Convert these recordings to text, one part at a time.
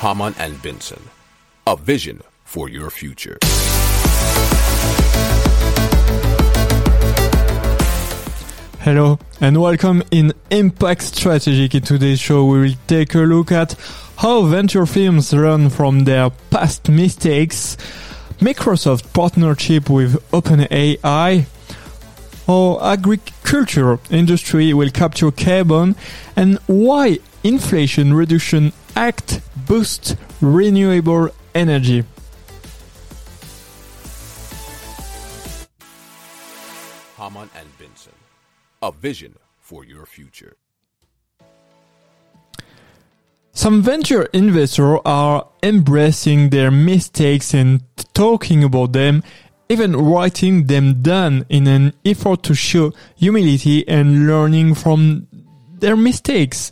Hamann and Benson, a vision for your future. Hello and welcome in Impact Strategic. In today's show, we will take a look at how venture firms learn from their past mistakes, Microsoft partnership with OpenAI, how agriculture industry will capture carbon, and why Inflation Reduction Act boosts renewable energy. Hamann and Benson, a vision for your future. Some venture investors are embracing their mistakes and talking about them, even writing them down in an effort to show humility and learning from their mistakes.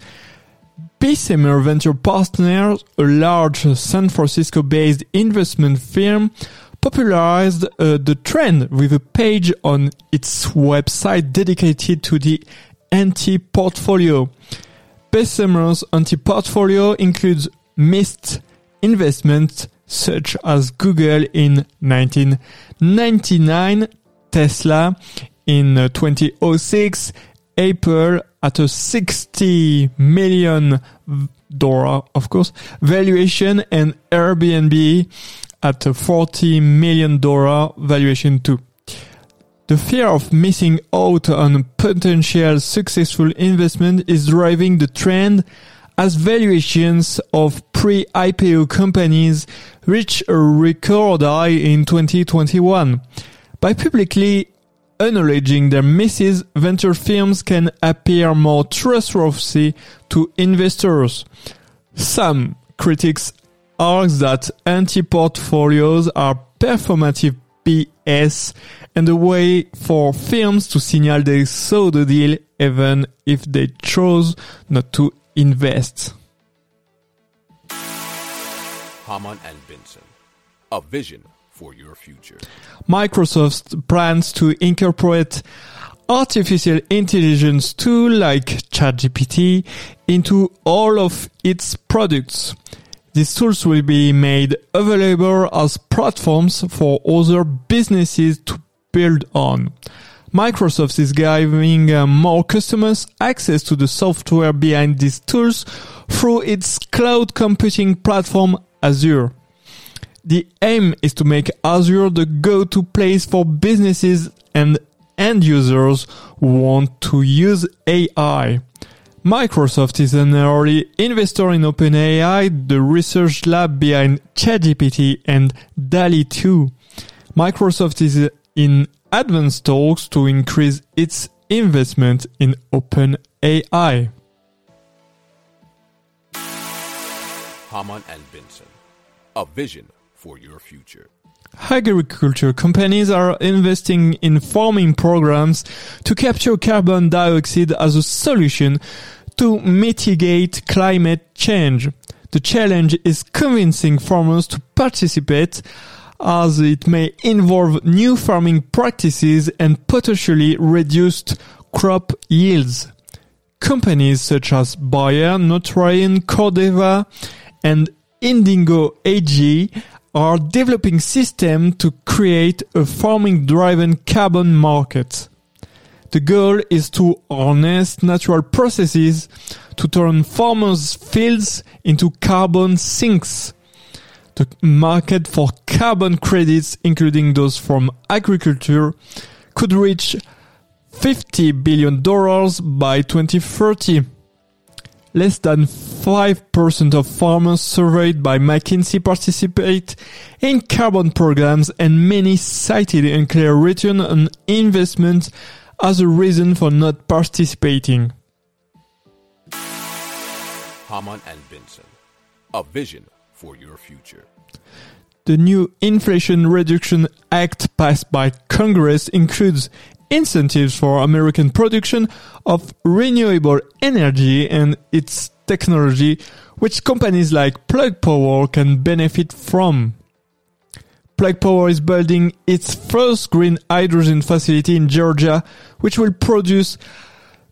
Bessemer Venture Partners, a large San Francisco based investment firm, popularized uh, the trend with a page on its website dedicated to the anti portfolio. Bessemer's anti-portfolio includes missed investments such as Google in 1999, Tesla in uh, 2006, Apple at a 60 million dollar, of course, valuation and Airbnb at a 40 million dollar valuation too. The fear of missing out on potential successful investment is driving the trend as valuations of pre-IPO companies reach a record high in 2021. By publicly acknowledging their misses, venture firms can appear more trustworthy to investors. Some critics argue that anti-portfolios are performative BS and a way for firms to signal they saw the deal even if they chose not to invest. Hamann and Benson, a vision for your future. Microsoft plans to incorporate artificial intelligence tool like ChatGPT into all of its products. These tools will be made available as platforms for other businesses to build on. Microsoft is giving uh, more customers access to the software behind these tools through its cloud computing platform Azure. The aim is to make Azure the go-to place for businesses and end users who want to use AI. Microsoft is an early investor in OpenAI, the research lab behind ChatGPT and DALL-E 2. Microsoft is in advanced talks to increase its investment in OpenAI. Hamann and Benson, a vision for your future. Agriculture companies are investing in farming programs to capture carbon dioxide as a solution to mitigate climate change. The challenge is convincing farmers to participate as it may involve new farming practices and potentially reduced crop yields. Companies such as Bayer, Nutrien, Corteva, and Indigo AG are developing systems to create a farming driven carbon market. The goal is to harness natural processes to turn farmers' fields into carbon sinks. The market for carbon credits, including those from agriculture, could reach $50 billion by 2030. Less than 5% of farmers surveyed by McKinsey participate in carbon programs and many cited unclear return on investment as a reason for not participating. Hamann and Benson, a vision for your future. The new Inflation Reduction Act passed by Congress includes incentives for American production of renewable energy and its technology, which companies like Plug Power can benefit from. Plug Power is building its first green hydrogen facility in Georgia, which will produce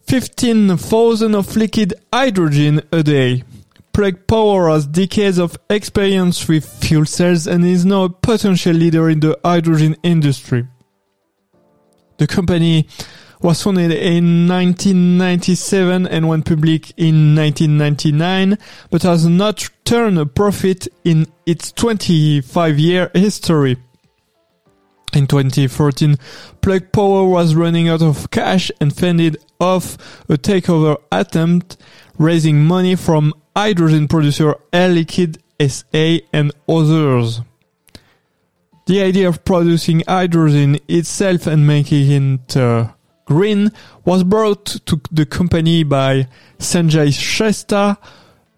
15,000 of liquid hydrogen a day. Plug Power has decades of experience with fuel cells and is now a potential leader in the hydrogen industry. The company was founded in 1997 and went public in 1999, but has not turned a profit in its 25 year history. In 2014, Plug Power was running out of cash and fended off a takeover attempt, raising money from hydrogen producer Air Liquide SA and others. The idea of producing hydrogen itself and making it uh, green was brought to the company by Sanjay Shrestha,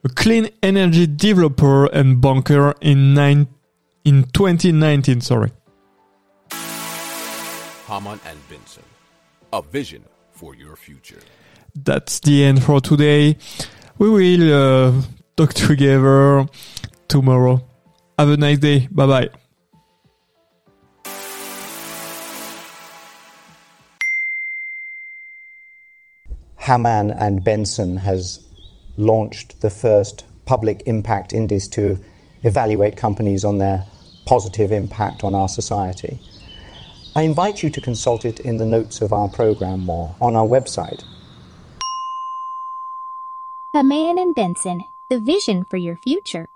a clean energy developer and banker in, nine, in 2019. Sorry. Hamann and Benson, a vision for your future. That's the end for today. We will uh, talk together tomorrow. Have a nice day. Bye bye. Hamann and Benson has launched the first public impact index to evaluate companies on their positive impact on our society. I invite you to consult it in the notes of our program or on our website. Hamann and Benson, the vision for your future.